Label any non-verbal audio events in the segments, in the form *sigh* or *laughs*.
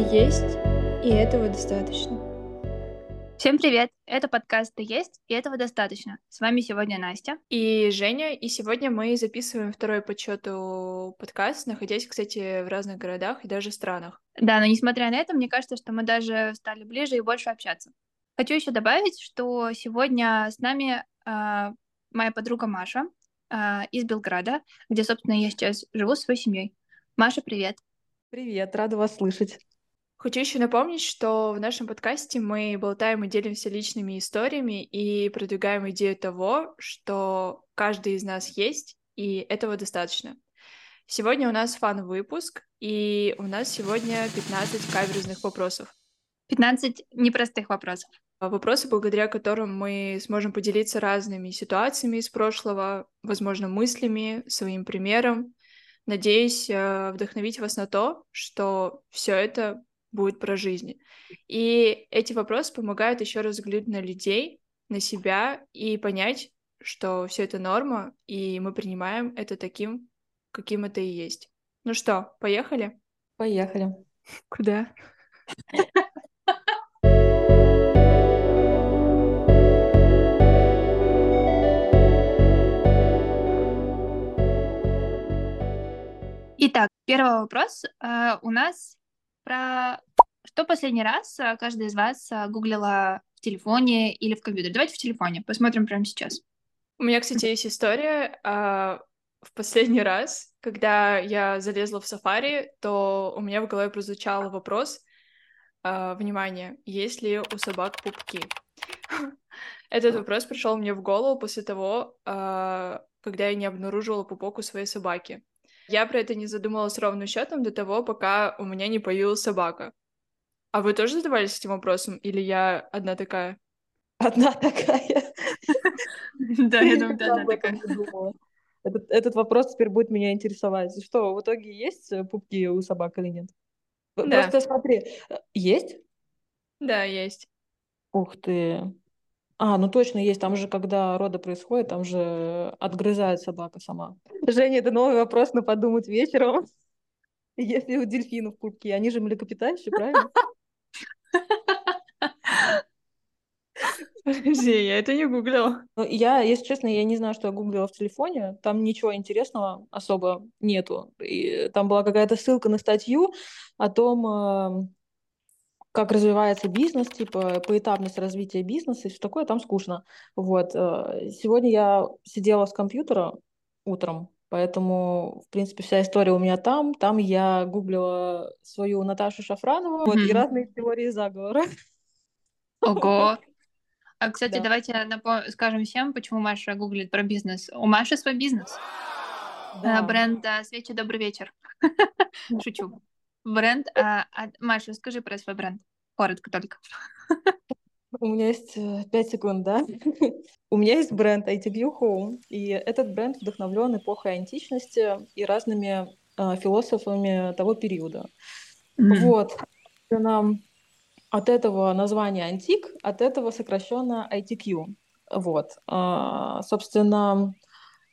есть, и этого достаточно. Всем привет! Это подкаст «Ты есть», и этого достаточно. С вами сегодня Настя. И Женя, и сегодня мы записываем второй по счету подкаст, находясь, кстати, в разных городах и даже странах. Да, но несмотря на это, мне кажется, что мы даже стали ближе и больше общаться. Хочу еще добавить, что сегодня с нами э, моя подруга Маша э, из Белграда, где, собственно, я сейчас живу с своей семьей. Маша, привет! Привет, рада вас слышать. Хочу еще напомнить, что в нашем подкасте мы болтаем и делимся личными историями и продвигаем идею того, что каждый из нас есть, и этого достаточно. Сегодня у нас фан-выпуск, и у нас сегодня 15 каверзных вопросов. 15 непростых вопросов. Вопросы, благодаря которым мы сможем поделиться разными ситуациями из прошлого, возможно, мыслями, своим примером, Надеюсь э, вдохновить вас на то, что все это будет про жизнь. И эти вопросы помогают еще раз взглянуть на людей, на себя и понять, что все это норма, и мы принимаем это таким, каким это и есть. Ну что, поехали? Поехали. *laughs* Куда? Итак, первый вопрос э, у нас про что последний раз э, каждый из вас э, гуглила в телефоне или в компьютере. Давайте в телефоне, посмотрим прямо сейчас. У меня, кстати, есть история. А, в последний раз, когда я залезла в Safari, то у меня в голове прозвучал вопрос, а, внимание, есть ли у собак пупки? *laughs* Этот вопрос пришел мне в голову после того, а, когда я не обнаружила пупок у своей собаки. Я про это не задумалась ровным счетом до того, пока у меня не появилась собака. А вы тоже задавались этим вопросом? Или я одна такая? Одна такая. Да, я думаю, одна такая. Этот, этот вопрос теперь будет меня интересовать. Что, в итоге есть э, пупки у собак или нет? Да. Просто смотри, э, есть? Да, есть. Ух ты. А, ну точно есть. Там же, когда роды происходят, там же отгрызает собака сама. Женя, это новый вопрос на подумать вечером. *laughs* Если у дельфинов пупки, они же млекопитающие, правильно? *laughs* Подожди, я это не гуглила. Ну, я, если честно, я не знаю, что я гуглила в телефоне. Там ничего интересного особо нету. И там была какая-то ссылка на статью о том, эм, как развивается бизнес, типа поэтапность развития бизнеса и все такое, там скучно. Вот. Э, сегодня я сидела с компьютера утром, поэтому, в принципе, вся история у меня там. Там я гуглила свою Наташу Шафранову mm-hmm. вот, и разные теории заговора. Ого! *laughs* А, кстати, да. давайте напом- скажем всем, почему Маша гуглит про бизнес. У Маши свой бизнес. Да. Бренд «Свечи, добрый вечер». *laughs* Шучу. Бренд. А, а, Маша, скажи про свой бренд. Коротко только. У меня есть э, пять секунд, да? У меня есть бренд ITView Home, и этот бренд вдохновлен эпохой античности и разными э, философами того периода. Mm. Вот. Нам от этого названия антик, от этого сокращенно ITQ. Вот. А, собственно,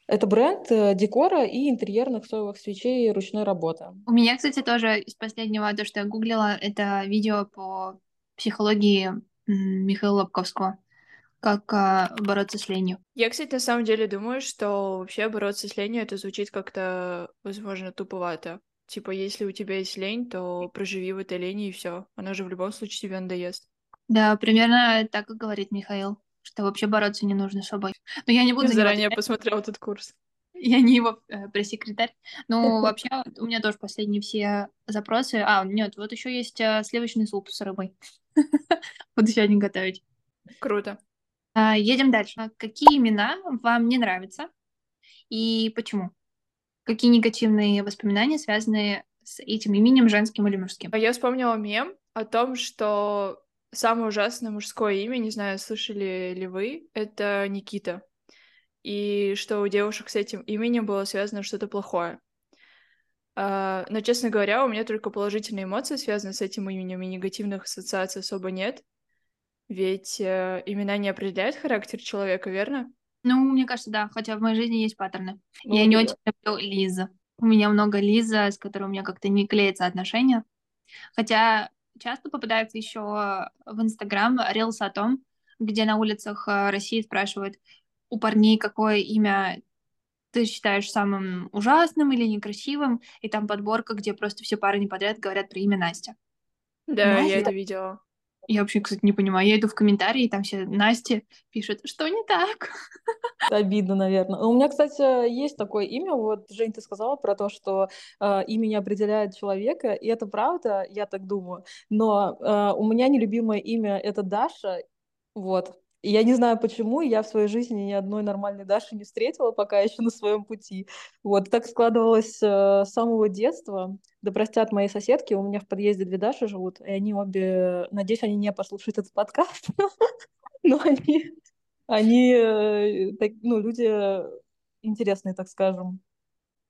это бренд э, декора и интерьерных соевых свечей ручной работы. У меня, кстати, тоже из последнего, то, что я гуглила, это видео по психологии Михаила Лобковского как а, бороться с ленью. Я, кстати, на самом деле думаю, что вообще бороться с ленью это звучит как-то, возможно, туповато. Типа, если у тебя есть лень, то проживи в этой лени и все. Она же в любом случае тебе надоест. Да, примерно так и говорит Михаил что вообще бороться не нужно с собой. Но я не буду... Я заранее посмотрел этот курс. Я не его э, пресс-секретарь. Ну, вообще, у меня тоже последние все запросы. А, нет, вот еще есть э, сливочный суп с рыбой. *laughs* Буду сегодня готовить. Круто. А, едем дальше. А какие имена вам не нравятся и почему? Какие негативные воспоминания связаны с этим именем, женским или мужским? Я вспомнила мем о том, что самое ужасное мужское имя, не знаю, слышали ли вы, это Никита. И что у девушек с этим именем было связано что-то плохое. Uh, но, честно говоря, у меня только положительные эмоции связаны с этим именем, и негативных ассоциаций особо нет. Ведь uh, имена не определяют характер человека, верно? Ну, мне кажется, да, хотя в моей жизни есть паттерны. Ну, Я не очень люблю Лиза. У меня много Лиза, с которой у меня как-то не клеятся отношения. Хотя часто попадается еще в Инстаграм рилс о том, где на улицах э, России спрашивают у парней, какое имя ты считаешь самым ужасным или некрасивым, и там подборка, где просто все парни подряд говорят про имя Настя. Да, Настя? я это видела. Я вообще, кстати, не понимаю. Я иду в комментарии, там все Настя пишут, что не так. Обидно, наверное. У меня, кстати, есть такое имя. Вот, Жень, ты сказала про то, что э, имя не определяет человека, и это правда, я так думаю. Но э, у меня нелюбимое имя — это Даша, вот. Я не знаю почему, я в своей жизни ни одной нормальной Даши не встретила, пока еще на своем пути. Вот так складывалось э, с самого детства. Да простят мои соседки, у меня в подъезде две Даши живут, и они обе, надеюсь, они не послушают этот подкаст, *laughs* но они, они, э, ну, люди интересные, так скажем.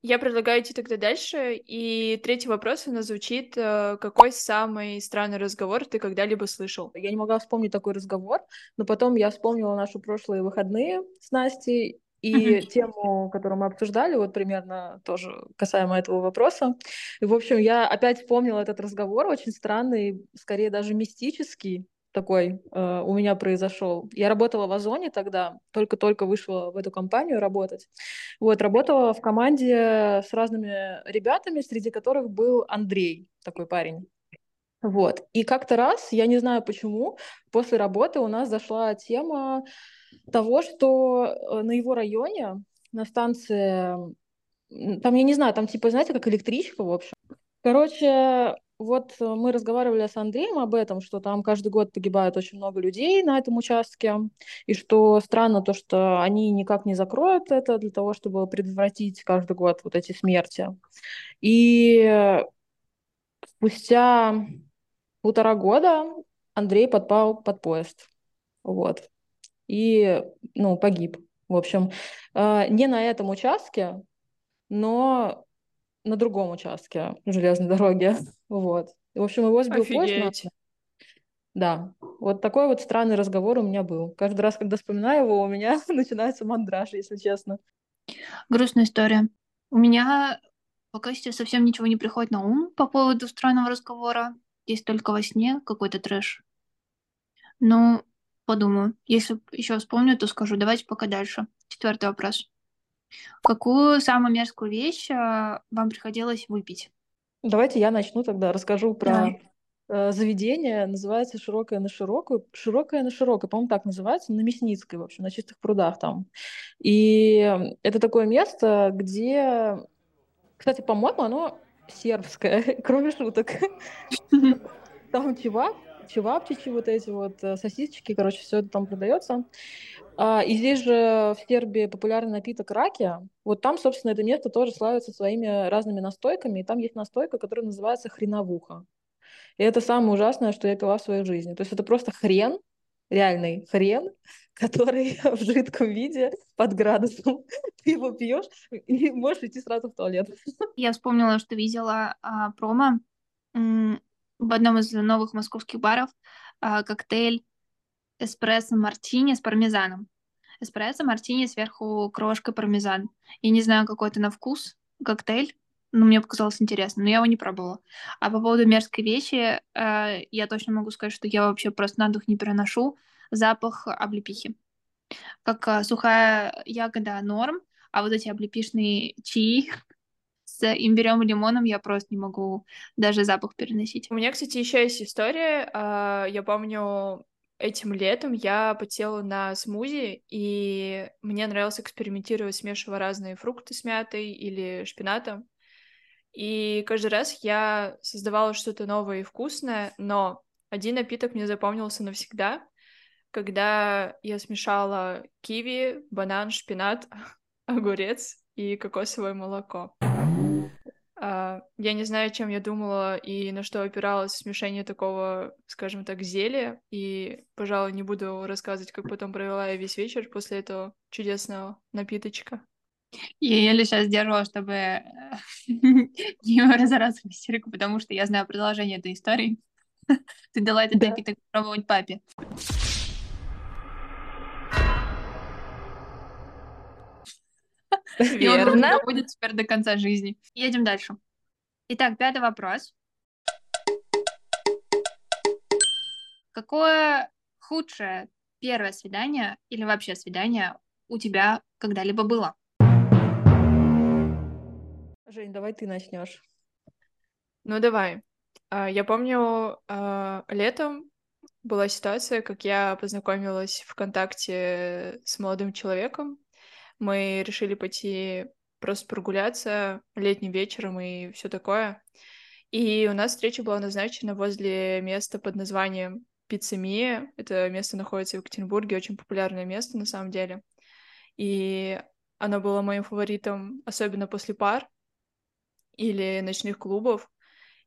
Я предлагаю идти тогда дальше. И третий вопрос, у нас звучит, э, какой самый странный разговор ты когда-либо слышал? Я не могла вспомнить такой разговор, но потом я вспомнила наши прошлые выходные с Настей, и тему, которую мы обсуждали, вот примерно тоже касаемо этого вопроса. И, в общем, я опять вспомнила этот разговор, очень странный, скорее даже мистический такой э, у меня произошел. Я работала в Озоне тогда, только-только вышла в эту компанию работать. Вот, работала в команде с разными ребятами, среди которых был Андрей, такой парень. Вот. И как-то раз, я не знаю почему, после работы у нас зашла тема того, что э, на его районе, на станции, там, я не знаю, там типа, знаете, как электричка, в общем. Короче, вот э, мы разговаривали с Андреем об этом, что там каждый год погибает очень много людей на этом участке, и что странно то, что они никак не закроют это для того, чтобы предотвратить каждый год вот эти смерти. И спустя полтора года Андрей подпал под поезд. Вот. И, ну, погиб. В общем, э, не на этом участке, но на другом участке железной дороги. *laughs* Вот. И, в общем, его сбил поезд. Да, вот такой вот странный разговор у меня был. Каждый раз, когда вспоминаю его, у меня *laughs* начинается мандраж, если честно. Грустная история. У меня пока сейчас совсем ничего не приходит на ум по поводу странного разговора. Есть только во сне какой-то трэш. Ну, подумаю. Если еще вспомню, то скажу. Давайте пока дальше. Четвертый вопрос. Какую самую мерзкую вещь а, вам приходилось выпить? Давайте я начну тогда, расскажу про Давай. Э, заведение, называется «Широкая на широкую». «Широкая на широкой», по-моему, так называется, на Мясницкой, в общем, на Чистых прудах там. И это такое место, где, кстати, по-моему, оно сербское, *laughs* кроме шуток. Там чувак чевапчичи, вот эти вот э, сосисочки, короче, все это там продается. А, и здесь же в Сербии популярный напиток раки. Вот там, собственно, это место тоже славится своими разными настойками. И там есть настойка, которая называется хреновуха. И это самое ужасное, что я пила в своей жизни. То есть это просто хрен, реальный хрен, *laughs* который *laughs* в жидком виде под градусом. *laughs* Ты его пьешь и можешь идти сразу в туалет. Я вспомнила, что видела а, промо в одном из новых московских баров а, коктейль эспрессо мартини с пармезаном. Эспрессо мартини сверху крошка пармезан. Я не знаю, какой это на вкус коктейль, но мне показалось интересно, но я его не пробовала. А по поводу мерзкой вещи, э, я точно могу сказать, что я вообще просто на дух не переношу запах облепихи. Как э, сухая ягода норм, а вот эти облепишные чаи, *laughs* с имбирем и лимоном я просто не могу даже запах переносить. У меня, кстати, еще есть история. А, я помню, этим летом я потела на смузи, и мне нравилось экспериментировать, смешивая разные фрукты с мятой или шпинатом. И каждый раз я создавала что-то новое и вкусное, но один напиток мне запомнился навсегда, когда я смешала киви, банан, шпинат, *laughs* огурец и кокосовое молоко. Uh, я не знаю, чем я думала и на что опиралась смешение такого, скажем так, зелья. И, пожалуй, не буду рассказывать, как потом провела я весь вечер после этого чудесного напиточка. Я еле сейчас держала, чтобы э, *laughs* не разораться в истерику, потому что я знаю продолжение этой истории. *laughs* Ты дала этот напиток пробовать папе. Верно. *laughs* И он будет теперь до конца жизни. Едем дальше. Итак, пятый вопрос. какое худшее первое свидание или вообще свидание у тебя когда-либо было? Жень, давай ты начнешь. Ну, давай. А, я помню, а, летом была ситуация, как я познакомилась ВКонтакте с молодым человеком. Мы решили пойти просто прогуляться летним вечером и все такое. И у нас встреча была назначена возле места под названием Пицца Мия. Это место находится в Екатеринбурге, очень популярное место на самом деле. И оно было моим фаворитом, особенно после пар или ночных клубов.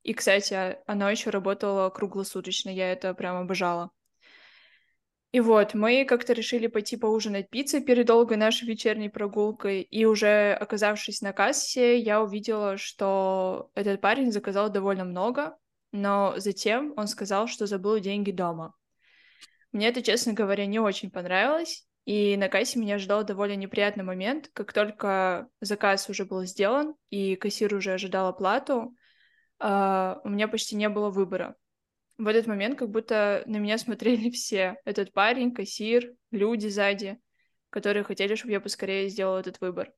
И, кстати, оно еще работало круглосуточно, я это прям обожала. И вот, мы как-то решили пойти поужинать пиццей перед долгой нашей вечерней прогулкой, и уже оказавшись на кассе, я увидела, что этот парень заказал довольно много, но затем он сказал, что забыл деньги дома. Мне это, честно говоря, не очень понравилось, и на кассе меня ждал довольно неприятный момент. Как только заказ уже был сделан, и кассир уже ожидал оплату, uh, у меня почти не было выбора. В этот момент как будто на меня смотрели *laughs* все. Этот парень, кассир, люди сзади, которые хотели, чтобы я поскорее сделала этот выбор.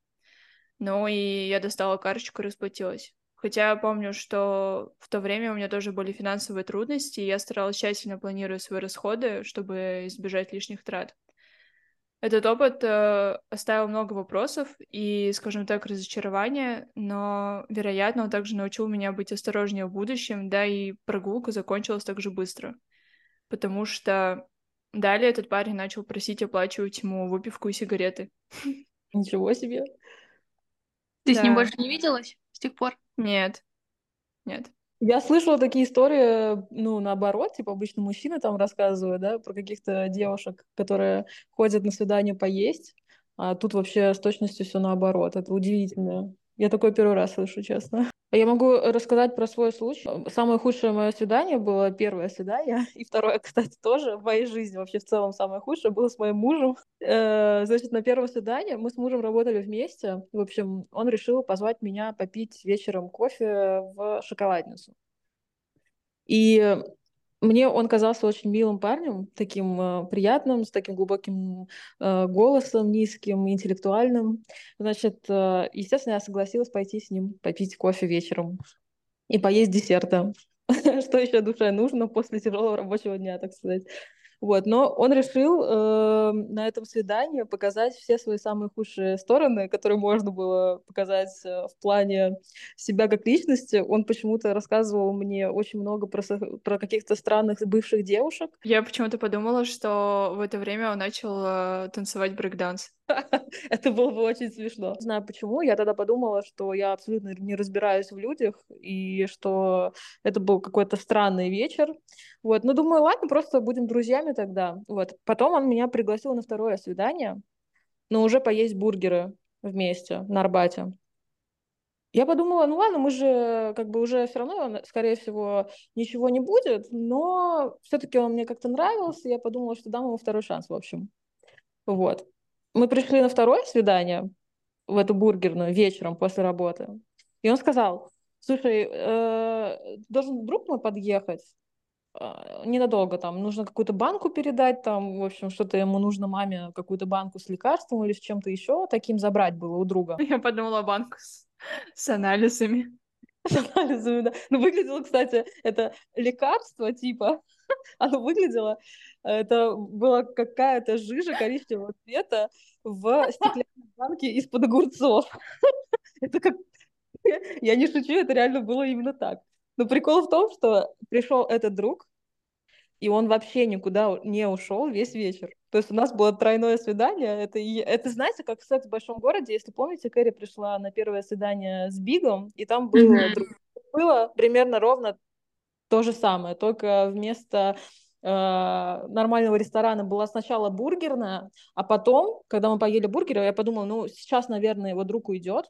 Ну и я достала карточку и расплатилась. Хотя я помню, что в то время у меня тоже были финансовые трудности, и я старалась тщательно планировать свои расходы, чтобы избежать лишних трат. Этот опыт э, оставил много вопросов и, скажем так, разочарования, но, вероятно, он также научил меня быть осторожнее в будущем, да, и прогулка закончилась так же быстро. Потому что далее этот парень начал просить оплачивать ему выпивку и сигареты. *laughs* Ничего себе. Ты да. с ним больше не виделась с тех пор? Нет. Нет. Я слышала такие истории, ну, наоборот, типа обычно мужчины там рассказывают, да, про каких-то девушек, которые ходят на свидание поесть, а тут вообще с точностью все наоборот. Это удивительно. Я такой первый раз слышу, честно. Я могу рассказать про свой случай. Самое худшее мое свидание было первое свидание, *laughs* и второе, кстати, тоже в моей жизни вообще в целом самое худшее было с моим мужем. Э, значит, на первое свидание мы с мужем работали вместе. В общем, он решил позвать меня попить вечером кофе в шоколадницу. И мне он казался очень милым парнем, таким э, приятным, с таким глубоким э, голосом, низким, интеллектуальным. Значит, э, естественно, я согласилась пойти с ним попить кофе вечером и поесть десерта. *laughs* Что еще душе нужно после тяжелого рабочего дня, так сказать. Вот, но он решил э, на этом свидании показать все свои самые худшие стороны, которые можно было показать э, в плане себя как личности. Он почему-то рассказывал мне очень много про, про каких-то странных бывших девушек. Я почему-то подумала, что в это время он начал э, танцевать брейкданс. *laughs* Это было бы очень смешно. Не знаю почему, я тогда подумала, что я абсолютно не разбираюсь в людях, и что это был какой-то странный вечер. Вот, ну, думаю, ладно, просто будем друзьями тогда. Вот. Потом он меня пригласил на второе свидание, но уже поесть бургеры вместе на Арбате. Я подумала, ну ладно, мы же как бы уже все равно, скорее всего, ничего не будет, но все-таки он мне как-то нравился, я подумала, что дам ему второй шанс, в общем. Вот. Мы пришли на второе свидание в эту бургерную вечером после работы, и он сказал, слушай, э, должен друг мой подъехать, а, ненадолго там, нужно какую-то банку передать, там, в общем, что-то ему нужно маме, какую-то банку с лекарством или с чем-то еще таким забрать было у друга. Я подумала банку с, с анализами. С анализами, да. Ну, выглядело, кстати, это лекарство, типа, *laughs* оно выглядело, это была какая-то жижа коричневого цвета в стеклянной банке из-под огурцов. *laughs* Это как... *laughs* Я не шучу, это реально было именно так. Но прикол в том, что пришел этот друг, и он вообще никуда не ушел весь вечер. То есть у нас было тройное свидание. Это, это знаете, как секс в большом городе. Если помните, Кэрри пришла на первое свидание с Бигом, и там было, mm-hmm. было примерно ровно то же самое, только вместо э, нормального ресторана была сначала бургерная, а потом, когда мы поели бургеры, я подумала, ну, сейчас, наверное, его друг уйдет,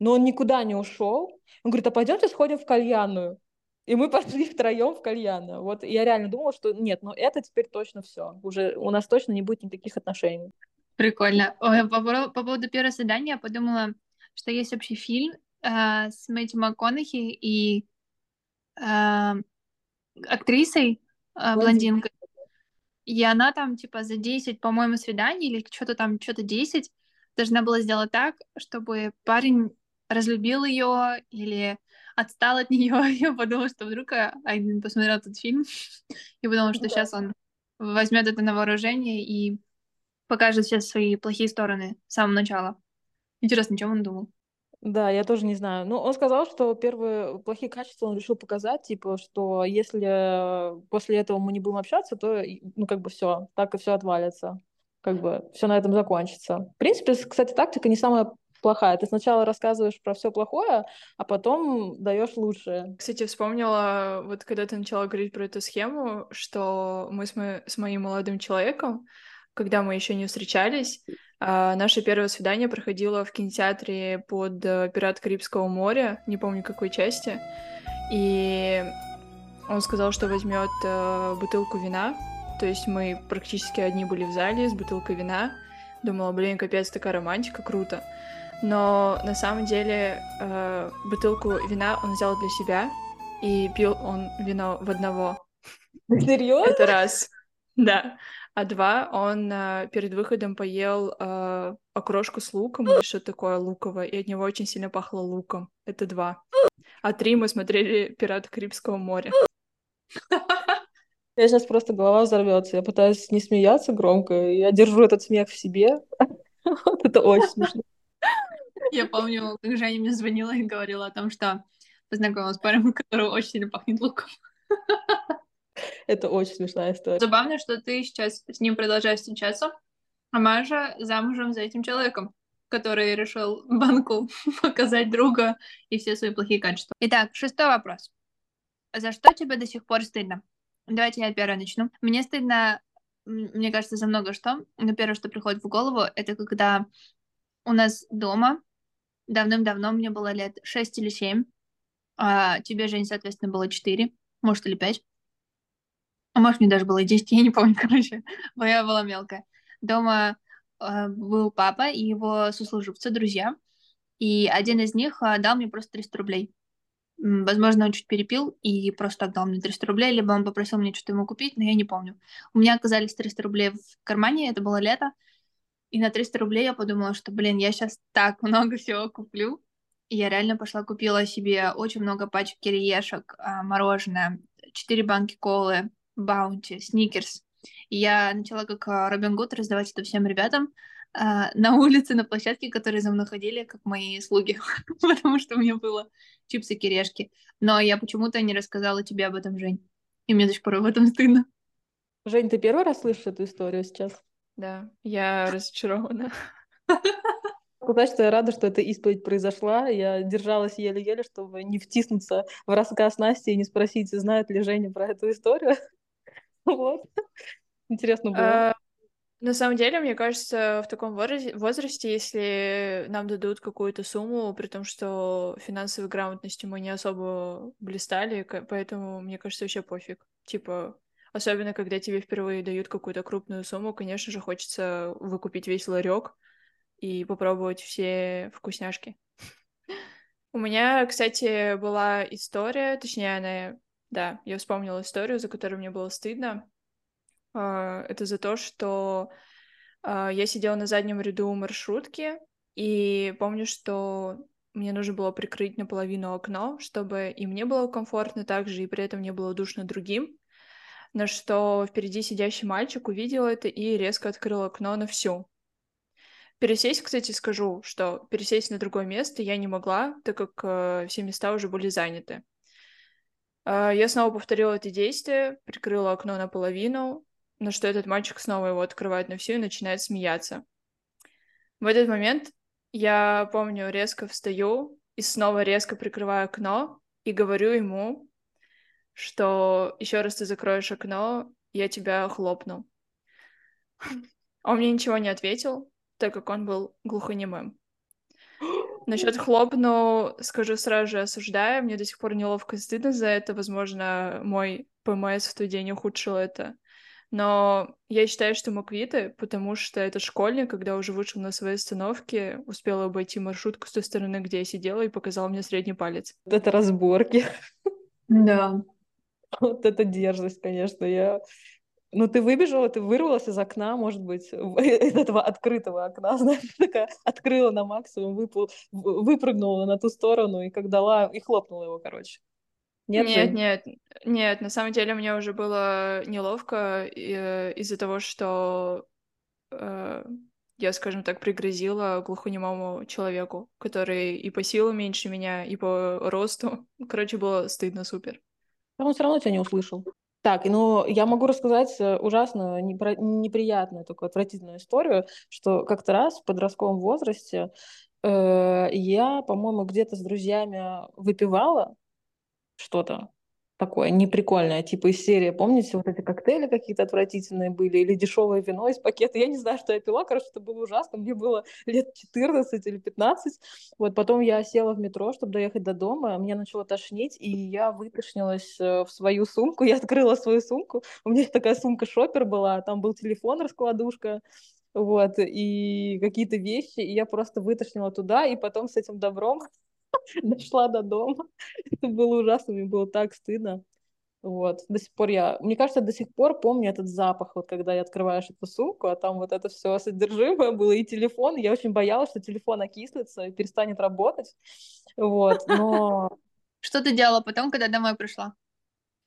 но он никуда не ушел. Он говорит, а пойдемте сходим в кальянную. И мы *laughs* пошли втроем в кальянную. Вот я реально думала, что нет, ну это теперь точно все. Уже у нас точно не будет никаких отношений. Прикольно. Ой, по, по поводу первого свидания я подумала, что есть общий фильм э, с Мэтью МакКонахи и э, актрисой э, блондинкой. И она там, типа, за 10, по-моему, свиданий или что-то там, что-то 10, должна была сделать так, чтобы парень разлюбил ее или отстал от *laughs* нее. Я подумала, что вдруг Айден посмотрел этот фильм и подумал, что сейчас он возьмет это на вооружение и покажет все свои плохие стороны с самого начала. Интересно, чем он думал? Да, я тоже не знаю. Ну, он сказал, что первые плохие качества он решил показать, типа, что если после этого мы не будем общаться, то, ну, как бы все, так и все отвалится. Как бы все на этом закончится. В принципе, кстати, тактика не самая плохая. Ты сначала рассказываешь про все плохое, а потом даешь лучшее. Кстати, вспомнила, вот когда ты начала говорить про эту схему, что мы с, мо- с моим молодым человеком, когда мы еще не встречались, а, наше первое свидание проходило в кинотеатре под э, «Пират Карибского моря», не помню какой части, и он сказал, что возьмет э, бутылку вина, то есть мы практически одни были в зале с бутылкой вина. Думала, блин, капец, такая романтика, круто. Но на самом деле э, бутылку вина он взял для себя, и пил он вино в одного. Серьезно? Это раз. Да. А два, он э, перед выходом поел э, окрошку с луком или что такое луковое, и от него очень сильно пахло луком. Это два. А три мы смотрели «Пираты Карибского моря». Я сейчас просто голова взорвется. Я пытаюсь не смеяться громко. Я держу этот смех в себе. *laughs* Вот это очень смешно. Я помню, как Женя мне звонила и говорила о том, что познакомилась с парнем, у которого очень сильно пахнет луком. *laughs* *laughs* Это очень смешная история. Забавно, что ты сейчас с ним продолжаешь встречаться, а Маша замужем за этим человеком, который решил банку *laughs* показать друга и все свои плохие качества. Итак, шестой вопрос. За что тебе до сих пор стыдно? Давайте я первая начну. Мне стыдно, мне кажется, за много что. Но первое, что приходит в голову, это когда у нас дома давным-давно, мне было лет 6 или 7, а тебе, Жень, соответственно, было 4, может, или 5. А может, мне даже было 10, я не помню, *laughs* короче, но я была мелкая. Дома э, был папа и его сослуживцы, друзья, и один из них э, дал мне просто 300 рублей. Возможно, он чуть перепил и просто отдал мне 300 рублей, либо он попросил мне что-то ему купить, но я не помню. У меня оказались 300 рублей в кармане, это было лето, и на 300 рублей я подумала, что, блин, я сейчас так *laughs* много всего куплю. И я реально пошла купила себе очень много пачек кириешек, а, мороженое, 4 банки колы, баунти, сникерс. И я начала как а, Робин Гуд раздавать это всем ребятам а, на улице, на площадке, которые за мной ходили, как мои слуги, *laughs* потому что у меня было чипсы, кирешки. Но я почему-то не рассказала тебе об этом, Жень. И мне до сих пор в этом стыдно. Жень, ты первый раз слышишь эту историю сейчас? Да, я разочарована. *laughs* Сказать, что я рада, что эта исповедь произошла. Я держалась еле-еле, чтобы не втиснуться в рассказ Насти и не спросить, знает ли Женя про эту историю. *laughs* Вот. Интересно было. А, на самом деле, мне кажется, в таком возрасте, если нам дадут какую-то сумму, при том, что финансовой грамотностью мы не особо блистали, поэтому, мне кажется, вообще пофиг. Типа, Особенно, когда тебе впервые дают какую-то крупную сумму, конечно же, хочется выкупить весь ларек и попробовать все вкусняшки. *laughs* У меня, кстати, была история, точнее, она... Да, я вспомнила историю, за которую мне было стыдно. А, это за то, что а, я сидела на заднем ряду маршрутки, и помню, что мне нужно было прикрыть наполовину окно, чтобы и мне было комфортно также, и при этом не было душно другим на что впереди сидящий мальчик увидел это и резко открыл окно на всю. Пересесть, кстати, скажу, что пересесть на другое место я не могла, так как э, все места уже были заняты. Э, я снова повторила это действие, прикрыла окно наполовину, на что этот мальчик снова его открывает на всю и начинает смеяться. В этот момент я помню, резко встаю и снова резко прикрываю окно и говорю ему, что еще раз ты закроешь окно, я тебя хлопну. Он мне ничего не ответил, так как он был глухонемым. Насчет хлопну, скажу сразу же, осуждаю. Мне до сих пор неловко и стыдно за это. Возможно, мой ПМС в тот день ухудшил это. Но я считаю, что мы квиты, потому что этот школьник, когда уже вышел на своей остановке, успел обойти маршрутку с той стороны, где я сидела, и показал мне средний палец. Это разборки. Да. *laughs* Вот это дерзость, конечно. Я Ну, ты выбежала, ты вырвалась из окна, может быть, из этого открытого окна, *laughs* знаешь, такая открыла на максимум, выпал, выпрыгнула на ту сторону и как дала, и хлопнула его, короче. Нет, нет, нет, нет, на самом деле мне уже было неловко э, из-за того, что э, я, скажем так, пригрозила глухонемому человеку, который и по силам меньше меня, и по росту. *laughs* Короче, было стыдно супер. Он все равно тебя не услышал. Так, ну, я могу рассказать э, непро- неприятную, такую отвратительную историю, что как-то раз в подростковом возрасте э, я, по-моему, где-то с друзьями выпивала что-то, такое неприкольное, типа из серии, помните, вот эти коктейли какие-то отвратительные были, или дешевое вино из пакета, я не знаю, что я пила, короче, это было ужасно, мне было лет 14 или 15, вот, потом я села в метро, чтобы доехать до дома, мне начало тошнить, и я вытошнилась э, в свою сумку, *laughs* я открыла свою сумку, у меня такая сумка-шопер была, там был телефон, раскладушка, вот, и какие-то вещи, и я просто вытошнила туда, и потом с этим добром *laughs* дошла до дома. *laughs* Это было ужасно, мне было так стыдно. Вот, до сих пор я, мне кажется, до сих пор помню этот запах, вот когда я открываешь эту сумку, а там вот это все содержимое *laughs* было, и телефон, я очень боялась, что телефон окислится и перестанет работать, вот, но... Что ты делала потом, когда домой пришла?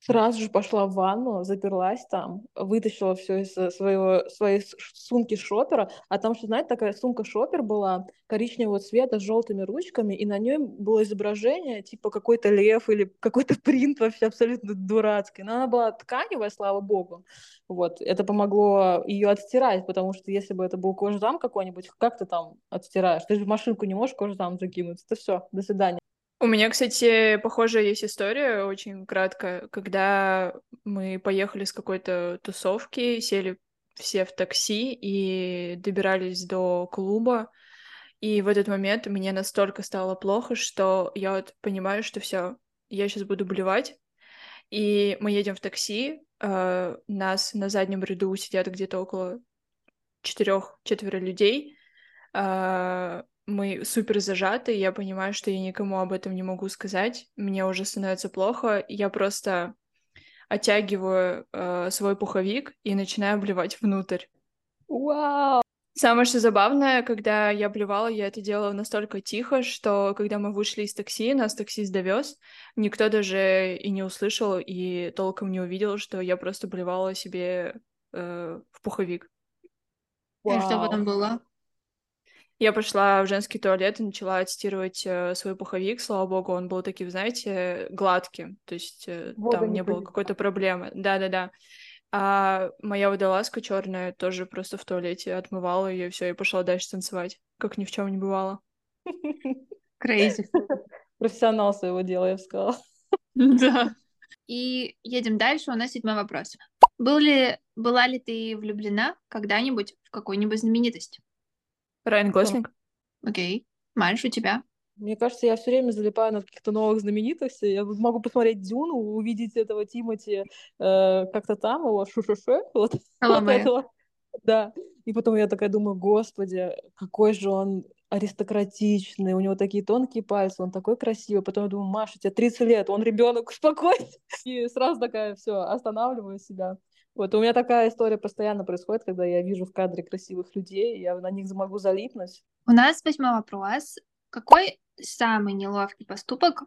Сразу же пошла в ванну, заперлась там, вытащила все из э, своего, своей сумки шопера, а там, что знаете, такая сумка шопер была коричневого цвета с желтыми ручками, и на ней было изображение, типа какой-то лев или какой-то *laughs* принт вообще абсолютно дурацкий. Но она была тканевая, слава богу. Вот, это помогло ее отстирать, потому что если бы это был кожзам какой-нибудь, как ты там отстираешь? Ты же в машинку не можешь кожзам закинуть. Это все, до свидания. У меня, кстати, похожая есть история, очень кратко, когда мы поехали с какой-то тусовки, сели все в такси и добирались до клуба, и в этот момент мне настолько стало плохо, что я вот понимаю, что все, я сейчас буду блевать, и мы едем в такси, э, нас на заднем ряду сидят где-то около четырех-четверо людей, э, мы супер зажаты, я понимаю, что я никому об этом не могу сказать, мне уже становится плохо, я просто оттягиваю э, свой пуховик и начинаю обливать внутрь. Вау! Самое что забавное, когда я блевала, я это делала настолько тихо, что когда мы вышли из такси, нас таксист довез, никто даже и не услышал, и толком не увидел, что я просто блевала себе э, в пуховик. Вау. И что потом было? Я пошла в женский туалет и начала аттестировать э, свой пуховик. Слава богу, он был таким, знаете, гладким. То есть э, там не было какой-то проблемы. Да-да-да. А моя водолазка черная тоже просто в туалете отмывала ее, все, и пошла дальше танцевать, как ни в чем не бывало. Крейзи. *laughs* Профессионал своего дела, я бы сказала. *laughs* Да. *laughs* И едем дальше. У нас седьмой вопрос. Был ли, была ли ты влюблена когда-нибудь в какую-нибудь знаменитость? Райан Гослинг. Окей. Манш, у тебя? Мне кажется, я все время залипаю на каких-то новых знаменитостей. Я могу посмотреть Дюну, увидеть этого Тимати э, как-то там, его шушуше, *laughs* вот, вот этого. Да. И потом я такая думаю, господи, какой же он аристократичный, у него такие тонкие пальцы, он такой красивый. Потом я думаю, Маша, тебе 30 лет, он ребенок, *laughs* успокойся. И сразу такая, все, останавливаю себя. Вот у меня такая история постоянно происходит, когда я вижу в кадре красивых людей, я на них могу залипнуть. У нас восьмой вопрос. Какой самый неловкий поступок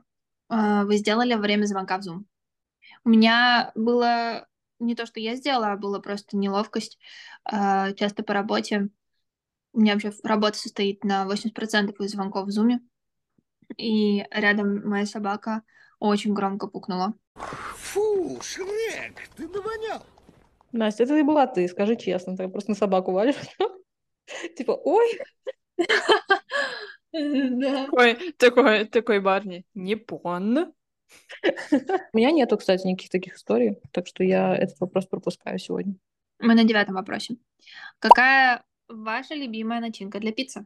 э, вы сделали во время звонка в Zoom? У меня было не то, что я сделала, а было просто неловкость. Э, часто по работе. У меня вообще работа состоит на 80% из звонков в Zoom. И рядом моя собака очень громко пукнула. Фу, Шрек, ты навонял. Настя, это и была ты, скажи честно, ты просто на собаку валишь. *laughs* Типа, ой. Такой, такой, такой Барни, не пон. У меня нету, кстати, никаких таких историй, так что я этот вопрос пропускаю сегодня. Мы на девятом вопросе. Какая ваша любимая начинка для пиццы?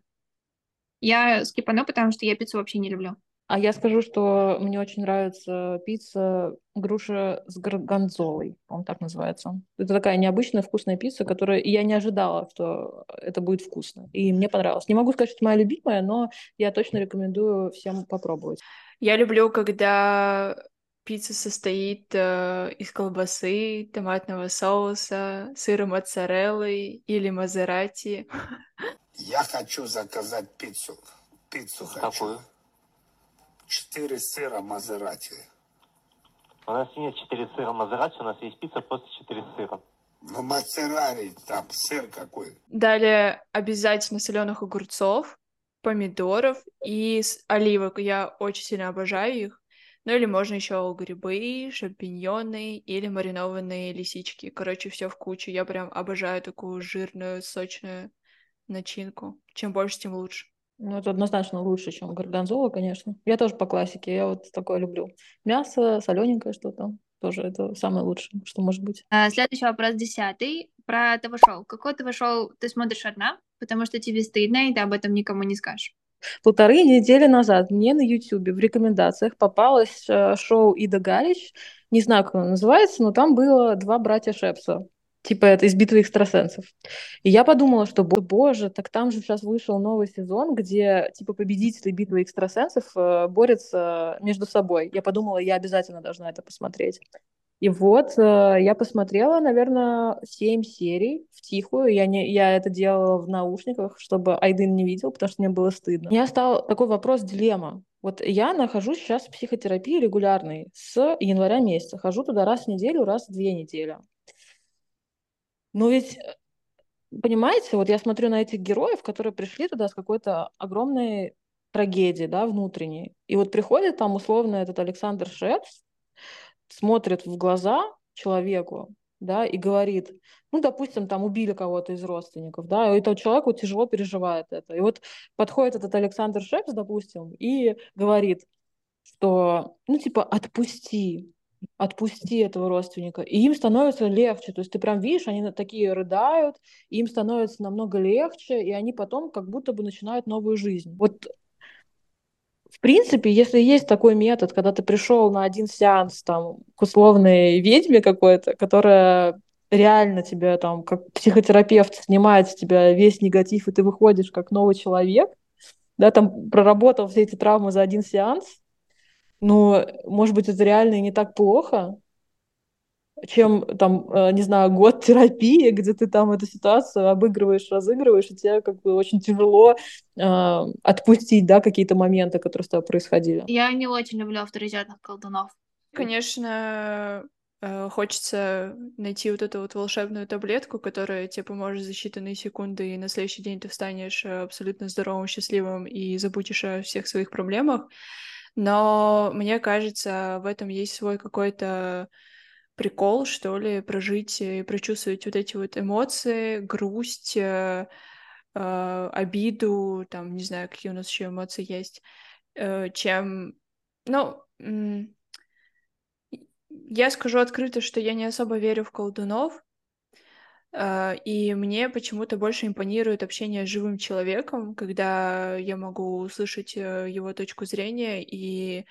Я скипану, потому что я пиццу вообще не люблю. А я скажу, что мне очень нравится пицца груша с горгонзолой, он так называется. Это такая необычная вкусная пицца, которая я не ожидала, что это будет вкусно. И мне понравилось. Не могу сказать, что это моя любимая, но я точно рекомендую всем попробовать. Я люблю, когда пицца состоит э, из колбасы, томатного соуса, сыра моцареллы или мазерати. Я хочу заказать пиццу. Пиццу хочу. Какую? Четыре сыра Мазерати. У нас нет четыре сыра Мазерати, у нас есть пицца просто четыре сыра. Ну, моцарелли, там сыр какой. Далее обязательно соленых огурцов, помидоров и оливок. Я очень сильно обожаю их. Ну или можно еще грибы, шампиньоны или маринованные лисички. Короче, все в кучу. Я прям обожаю такую жирную, сочную начинку. Чем больше, тем лучше. Ну, это однозначно лучше, чем горгонзола, конечно. Я тоже по классике, я вот такое люблю. Мясо, солененькое что-то. Тоже это самое лучшее, что может быть. А, Следующий вопрос, десятый, про ТВ-шоу. Какое ТВ-шоу ты смотришь одна, потому что тебе стыдно, и ты об этом никому не скажешь? Полторы недели назад мне на Ютубе в рекомендациях попалось э, шоу Ида Галич. Не знаю, как оно называется, но там было два братья Шепса. Типа это из битвы экстрасенсов. И я подумала, что, бо- боже, так там же сейчас вышел новый сезон, где типа победители битвы экстрасенсов э, борются между собой. Я подумала, я обязательно должна это посмотреть. И вот э, я посмотрела, наверное, семь серий в тихую. Я, не, я это делала в наушниках, чтобы Айдын не видел, потому что мне было стыдно. У меня стал такой вопрос, дилемма. Вот я нахожусь сейчас в психотерапии регулярной с января месяца. Хожу туда раз в неделю, раз в две недели. Но ведь, э, понимаете, вот я смотрю на этих героев, которые пришли туда с какой-то огромной трагедией, да, внутренней. И вот приходит там условно этот Александр Шепс, смотрит в глаза человеку, да, и говорит, ну, допустим, там убили кого-то из родственников, да, и этот человек вот тяжело переживает это. И вот подходит этот Александр Шепс, допустим, и говорит, что, ну, типа, отпусти, отпусти этого родственника. И им становится легче. То есть ты прям видишь, они такие рыдают, им становится намного легче, и они потом как будто бы начинают новую жизнь. Вот в принципе, если есть такой метод, когда ты пришел на один сеанс там к условной ведьме какой-то, которая реально тебя там как психотерапевт снимает с тебя весь негатив, и ты выходишь как новый человек, да, там проработал все эти травмы за один сеанс, ну, может быть, это реально не так плохо, чем там, э, не знаю, год терапии, где ты там эту ситуацию обыгрываешь, разыгрываешь, и тебе как бы очень тяжело э, отпустить, да, какие-то моменты, которые с тобой происходили. Я не очень люблю авторитетных колдунов. Конечно, э, хочется найти вот эту вот волшебную таблетку, которая тебе поможет за считанные секунды, и на следующий день ты встанешь э, абсолютно здоровым, счастливым и забудешь о всех своих проблемах. Но мне кажется, в этом есть свой какой-то прикол, что ли, прожить и прочувствовать вот эти вот эмоции, грусть, э, э, обиду, там, не знаю, какие у нас еще эмоции есть, э, чем, ну, я скажу открыто, что я не особо верю в колдунов, э, и мне почему-то больше импонирует общение с живым человеком, когда я могу услышать э, его точку зрения, и э,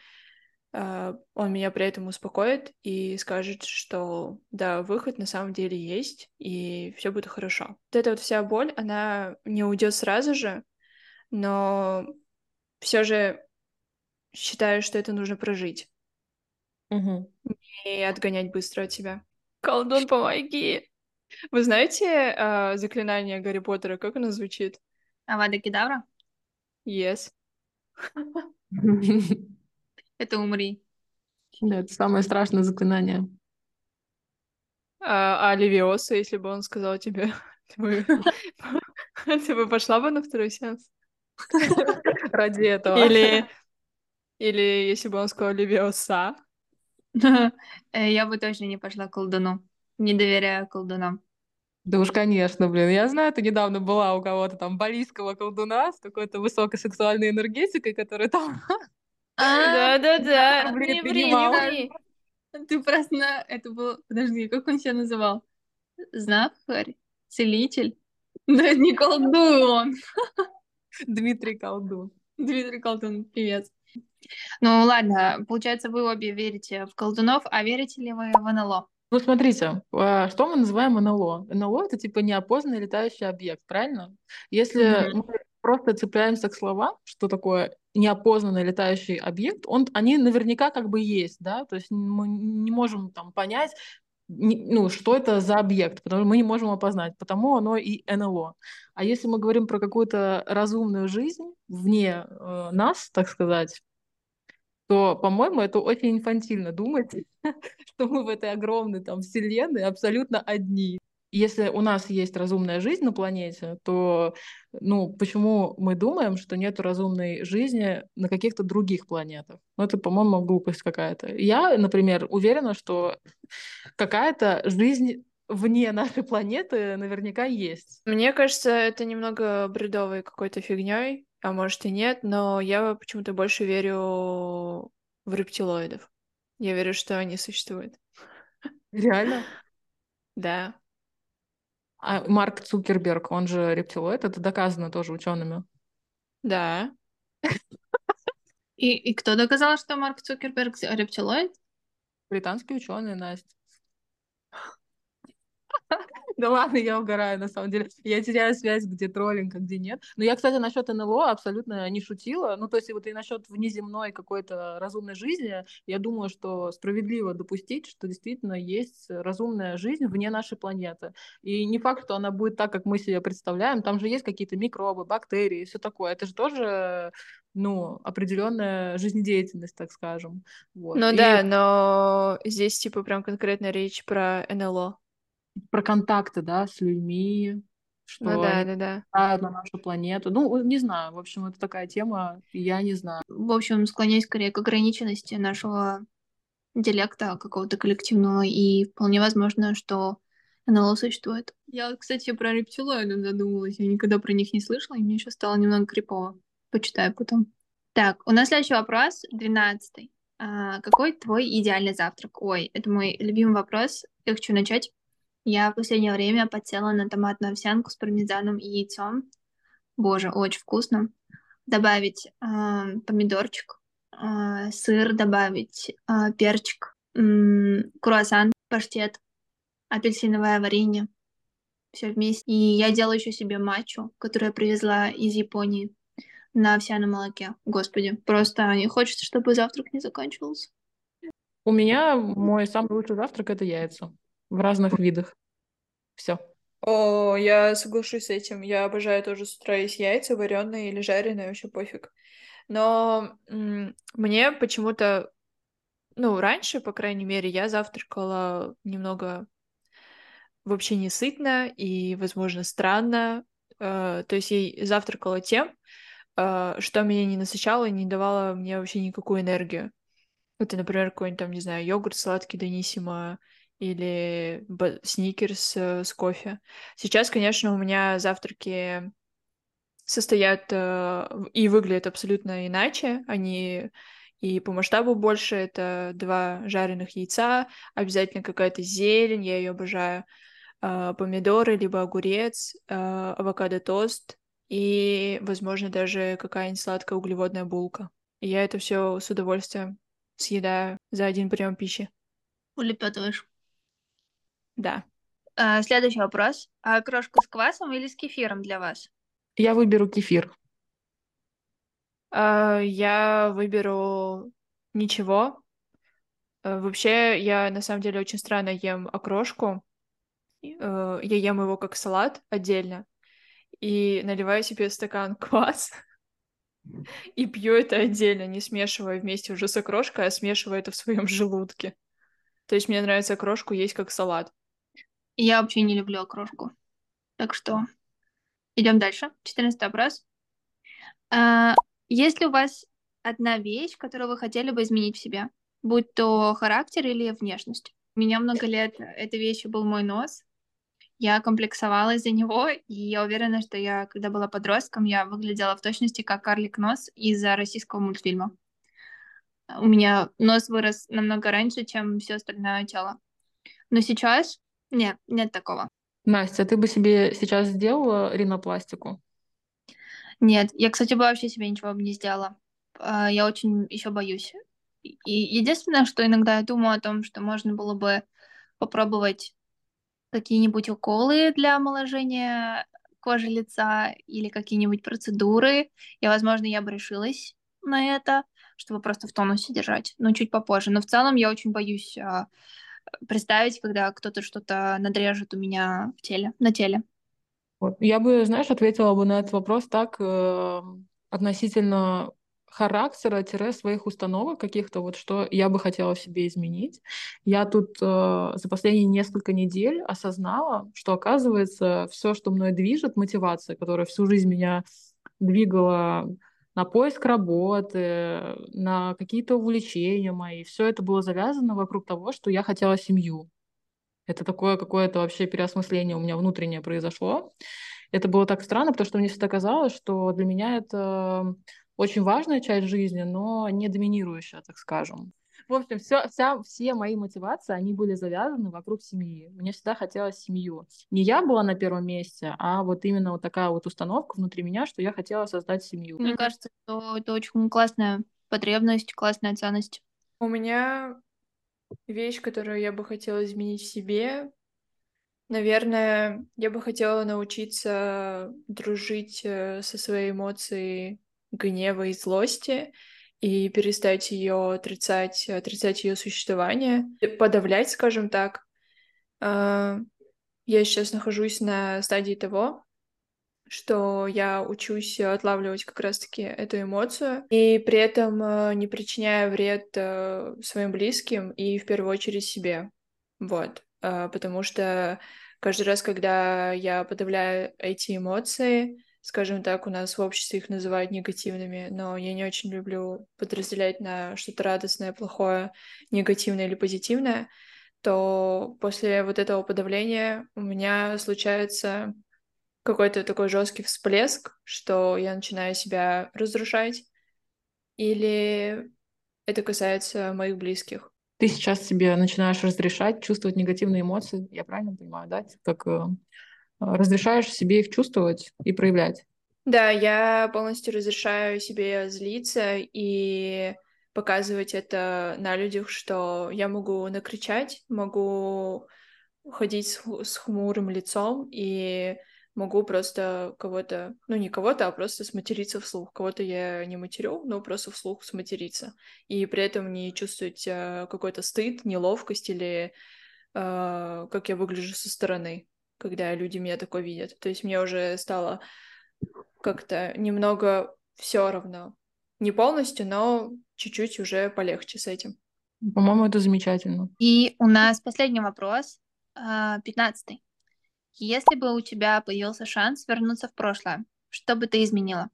он меня при этом успокоит и скажет, что да, выход на самом деле есть, и все будет хорошо. Вот эта вот вся боль, она не уйдет сразу же, но все же считаю, что это нужно прожить Мгм. и отгонять быстро от себя. Колдун, помоги! Вы знаете э, заклинание Гарри Поттера, как оно звучит? Авада Кедавра? Yes. *laughs* *laughs* Это умри. Да, это самое страшное заклинание. А, а Левиоса, если бы он сказал тебе, *laughs* *laughs* ты бы, пошла бы на второй сеанс? *laughs* Ради этого. Или, или если бы он сказал Левиоса? Э, Я бы точно не пошла к колдуну. Не доверяю колдунам. Да уж, конечно, блин. Я знаю, ты недавно была у кого-то там балийского колдуна с какой-то высокой сексуальной энергетикой, который там... А, Да-да-да, не ври, не ври. Ты просто... на- Это был... Подожди, как он себя называл? Знахарь? Целитель? *laughs* Да не колдун. *laughs* Дмитрий Колдун. Дмитрий Колдун, певец. Ну ладно, получается, вы обе верите в колдунов, а верите ли вы в НЛО? Ну, смотрите, а, что мы называем НЛО? НЛО — это типа неопознанный летающий объект, правильно? Если Мгм. мы просто цепляемся к словам, что такое неопознанный летающий объект, он, они наверняка как бы есть, да, то есть мы не можем там понять, ну, что это за объект, потому что мы не можем опознать, потому оно и НЛО. А если мы говорим про какую-то разумную жизнь вне э, нас, так сказать, то, по-моему, это очень инфантильно думать, *laughs* что мы в этой огромной там вселенной абсолютно одни если у нас есть разумная жизнь на планете, то ну, почему мы думаем, что нет разумной жизни на каких-то других планетах? Ну, это, по-моему, глупость какая-то. Я, например, уверена, что какая-то жизнь вне нашей планеты наверняка есть. Мне кажется, это немного бредовой какой-то фигней, а может и нет, но я почему-то больше верю в рептилоидов. Я верю, что они существуют. Реально? Да. А Марк Цукерберг, он же рептилоид, это доказано тоже учеными. Да. И, и кто доказал, что Марк Цукерберг рептилоид? Британские ученые, Настя. *laughs* Да ладно, я угораю, на самом деле. Я теряю связь, где троллинг, а где нет. Но я, кстати, насчет НЛО абсолютно не шутила. Ну, то есть, вот и насчет внеземной какой-то разумной жизни, я думаю, что справедливо допустить, что действительно есть разумная жизнь вне нашей планеты. И не факт, что она будет так, как мы себе представляем. Там же есть какие-то микробы, бактерии, все такое. Это же тоже ну, определенная жизнедеятельность, так скажем. Вот. Ну и... да, но здесь типа прям конкретно речь про НЛО про контакты, да, с людьми, ну что ну, да, да, да. на нашу планету. Ну, не знаю, в общем, это такая тема, я не знаю. В общем, склоняюсь скорее к ограниченности нашего интеллекта какого-то коллективного, и вполне возможно, что НЛО существует. Я, кстати, про рептилоидов задумалась, я никогда про них не слышала, и мне еще стало немного крипово. Почитаю потом. Так, у нас следующий вопрос, двенадцатый. А, какой твой идеальный завтрак? Ой, это мой любимый вопрос. Я хочу начать. Я в последнее время подсела на томатную овсянку с пармезаном и яйцом. Боже, очень вкусно. Добавить э, помидорчик, э, сыр добавить, э, перчик, э, круассан, паштет, апельсиновое варенье. Все вместе. И я делаю еще себе матчу, которую я привезла из Японии на овсяном молоке. Господи, просто не хочется, чтобы завтрак не заканчивался. У меня мой самый лучший завтрак это яйца в разных видах. Все. О, я соглашусь с этим. Я обожаю тоже с утра есть яйца, вареные или жареные, вообще пофиг. Но мне почему-то, ну, раньше, по крайней мере, я завтракала немного вообще не сытно и, возможно, странно. Э, то есть я завтракала тем, э, что меня не насыщало и не давало мне вообще никакую энергию. Это, например, какой-нибудь там, не знаю, йогурт сладкий Даниссимо или сникерс э, с кофе. Сейчас, конечно, у меня завтраки состоят э, и выглядят абсолютно иначе. Они и по масштабу больше. Это два жареных яйца, обязательно какая-то зелень, я ее обожаю, э, помидоры, либо огурец, авокадо-тост и, возможно, даже какая-нибудь сладкая углеводная булка. И я это все с удовольствием съедаю за один прием пищи. Улепетываешь. Да. А, следующий вопрос. А крошку с квасом или с кефиром для вас? Я выберу кефир. А, я выберу ничего. А, вообще, я на самом деле очень странно ем окрошку. А, я ем его как салат отдельно. И наливаю себе стакан *laughs* квас. И пью это отдельно, не смешивая вместе уже с окрошкой, а смешивая это в своем *laughs* желудке. То есть мне нравится окрошку есть как салат. Я вообще не люблю окрошку. Так что идем дальше. Четырнадцатый вопрос. А, есть ли у вас одна вещь, которую вы хотели бы изменить в себе? Будь то характер или внешность. У меня много лет этой вещью был мой нос. Я комплексовала из-за него, и я уверена, что я, когда была подростком, я выглядела в точности как карлик нос из-за российского мультфильма. У меня нос вырос намного раньше, чем все остальное тело. Но сейчас нет, нет такого. Настя, ты бы себе сейчас сделала ринопластику? Нет, я, кстати, бы вообще себе ничего бы не сделала. А, я очень еще боюсь. И единственное, что иногда я думаю о том, что можно было бы попробовать какие-нибудь уколы для омоложения кожи лица или какие-нибудь процедуры, и, возможно, я бы решилась на это, чтобы просто в тонусе держать, но чуть попозже. Но в целом я очень боюсь а, представить, когда кто-то что-то надрежет у меня в теле, на теле. Вот. Я бы, знаешь, ответила бы на этот вопрос так э, относительно характера-своих установок каких-то, вот что я бы хотела в себе изменить. Я тут э, за последние несколько недель осознала, что оказывается все, что мной движет, мотивация, которая всю жизнь меня двигала на поиск работы, на какие-то увлечения мои, все это было завязано вокруг того, что я хотела семью. Это такое какое-то вообще переосмысление у меня внутреннее произошло. Это было так странно, потому что мне всегда казалось, что для меня это очень важная часть жизни, но не доминирующая, так скажем. В общем, все, вся, все мои мотивации, они были завязаны вокруг семьи. Мне всегда хотелось семью. Не я была на первом месте, а вот именно вот такая вот установка внутри меня, что я хотела создать семью. Мне кажется, что это очень классная потребность, классная ценность. У меня вещь, которую я бы хотела изменить в себе, наверное, я бы хотела научиться дружить э, со своей эмоцией гнева и злости и перестать ее отрицать, отрицать ее существование, подавлять, скажем так. А, я сейчас нахожусь на стадии того, что я учусь отлавливать как раз-таки эту эмоцию и при этом э, не причиняя вред э, своим близким и в первую очередь себе. Вот. А, потому что каждый раз, когда я подавляю эти эмоции, скажем так, у нас в обществе их называют негативными, но я не очень люблю подразделять на что-то радостное, плохое, негативное или позитивное, то после вот этого подавления у меня случается какой-то такой жесткий всплеск, что я начинаю себя разрушать, или это касается моих близких. Ты сейчас себе начинаешь разрешать чувствовать негативные эмоции, я правильно понимаю, да? Как э, разрешаешь себе их чувствовать и проявлять. Да, я полностью разрешаю себе злиться и показывать это на людях, что я могу накричать, могу ходить с, хмурым лицом и могу просто кого-то, ну не кого-то, а просто сматериться вслух. Кого-то я не матерю, но просто вслух сматериться. И при этом не чувствовать э, какой-то стыд, неловкость или э, как я выгляжу со стороны когда люди меня такое видят. То есть мне уже стало как-то немного все равно. Не полностью, но чуть-чуть уже полегче с этим. По-моему, это замечательно. И у нас последний вопрос, а, пятнадцатый. Если бы у тебя появился шанс вернуться в прошлое, что бы ты изменила?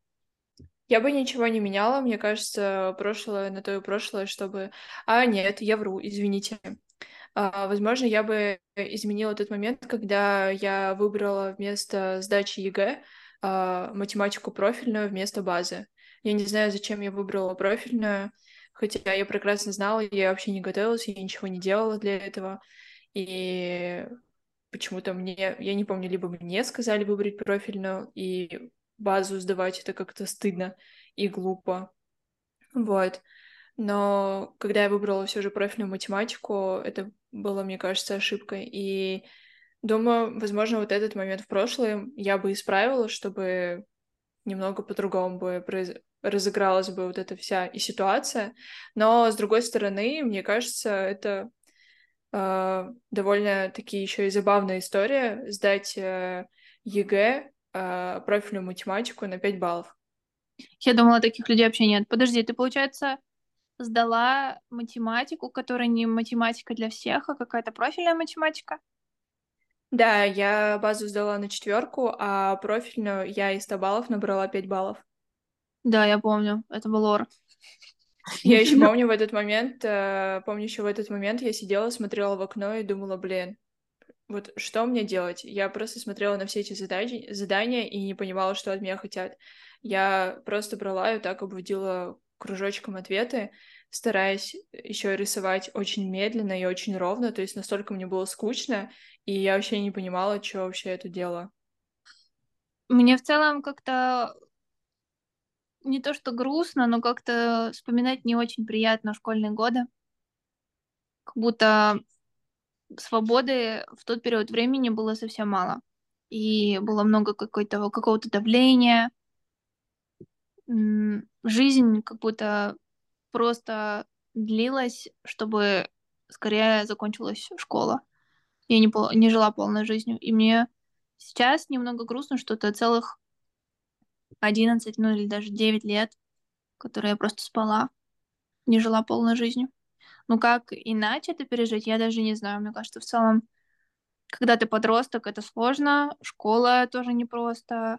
Я бы ничего не меняла, мне кажется, прошлое на то и прошлое, чтобы... А, нет, я вру, извините. А, возможно, я бы изменила тот момент, когда я выбрала вместо сдачи ЕГЭ а, математику профильную вместо базы. Я не знаю, зачем я выбрала профильную, хотя я прекрасно знала, я вообще не готовилась, я ничего не делала для этого. И почему-то мне, я не помню, либо мне сказали выбрать профильную, и базу сдавать это как-то стыдно и глупо. Вот. Но когда я выбрала все же профильную математику, это было, мне кажется, ошибкой. И думаю, возможно, вот этот момент в прошлом я бы исправила, чтобы немного по-другому бы произ... разыгралась бы вот эта вся и ситуация. Но, с другой стороны, мне кажется, это э, довольно таки еще и забавная история сдать э, ЕГЭ э, профильную математику на 5 баллов. Я думала, таких людей вообще нет. Подожди, ты, получается, сдала математику, которая не математика для всех, а какая-то профильная математика? Да, я базу сдала на четверку, а профильную я из 100 баллов набрала 5 баллов. Да, я помню, это был ор. *laughs* Я еще помню в этот момент, э, помню еще в этот момент я сидела, смотрела в окно и думала, блин, вот что мне делать? Я просто смотрела на все эти задачи, задания и не понимала, что от меня хотят. Я просто брала и так обводила кружочком ответы, стараясь еще рисовать очень медленно и очень ровно, то есть настолько мне было скучно, и я вообще не понимала, что вообще это дело. Мне в целом как-то не то что грустно, но как-то вспоминать не очень приятно школьные годы. Как будто свободы в тот период времени было совсем мало. И было много какого-то давления, жизнь как будто просто длилась, чтобы скорее закончилась школа. Я не, не жила полной жизнью. И мне сейчас немного грустно, что это целых 11, ну или даже 9 лет, которые я просто спала, не жила полной жизнью. Ну как иначе это пережить, я даже не знаю. Мне кажется, в целом, когда ты подросток, это сложно, школа тоже непросто,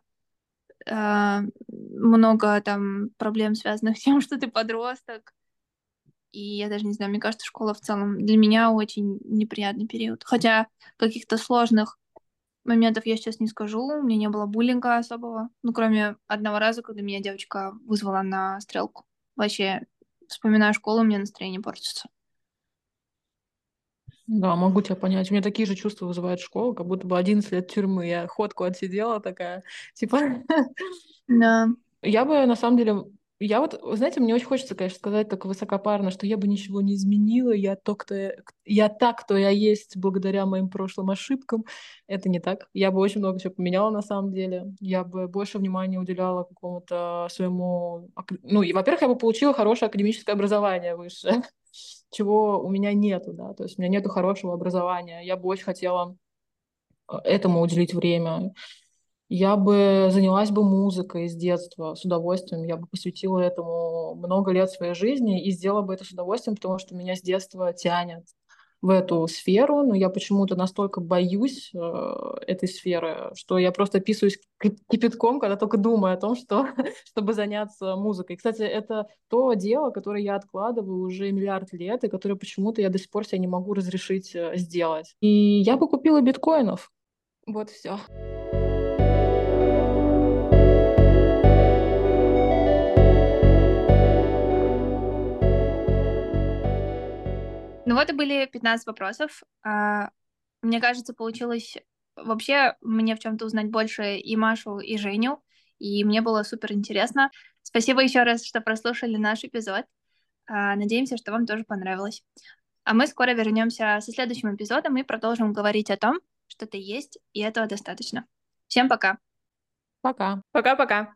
э, много там проблем, связанных с тем, *laughs* что ты подросток. И я даже не знаю, мне кажется, школа в целом для меня очень неприятный период. Хотя каких-то сложных моментов я сейчас не скажу. У меня не было буллинга особого. Ну, кроме одного раза, когда меня девочка вызвала на стрелку. Вообще, вспоминаю школу, у меня настроение портится. Да, могу тебя понять. У меня такие же чувства вызывает школа, как будто бы 11 лет тюрьмы. Я ходку отсидела такая, *laughs* типа... Да. Я бы, на самом деле, я вот, знаете, мне очень хочется, конечно, сказать так высокопарно, что я бы ничего не изменила, я, то, кто я, я так, кто я есть благодаря моим прошлым ошибкам. Это не так. Я бы очень много чего поменяла на самом деле. Я бы больше внимания уделяла какому-то своему... Ну, и, во-первых, я бы получила хорошее академическое образование высшее, *laughs* чего у меня нету, да, то есть у меня нету хорошего образования. Я бы очень хотела э, этому уделить время я бы занялась бы музыкой с детства, с удовольствием. Я бы посвятила этому много лет своей жизни и сделала бы это с удовольствием, потому что меня с детства тянет в эту сферу, но я почему-то настолько боюсь э, этой сферы, что я просто писаюсь кипятком, когда только думаю о том, что, *laughs* чтобы заняться музыкой. Кстати, это то дело, которое я откладываю уже миллиард лет, и которое почему-то я до сих пор себе не могу разрешить э, сделать. И я бы купила биткоинов. Вот все. Ну вот и были 15 вопросов. А, мне кажется, получилось вообще мне в чем-то узнать больше и Машу, и Женю, и мне было супер интересно. Спасибо еще раз, что прослушали наш эпизод. А, надеемся, что вам тоже понравилось. А мы скоро вернемся со следующим эпизодом и продолжим говорить о том, что ты есть, и этого достаточно. Всем пока. Пока. Пока-пока.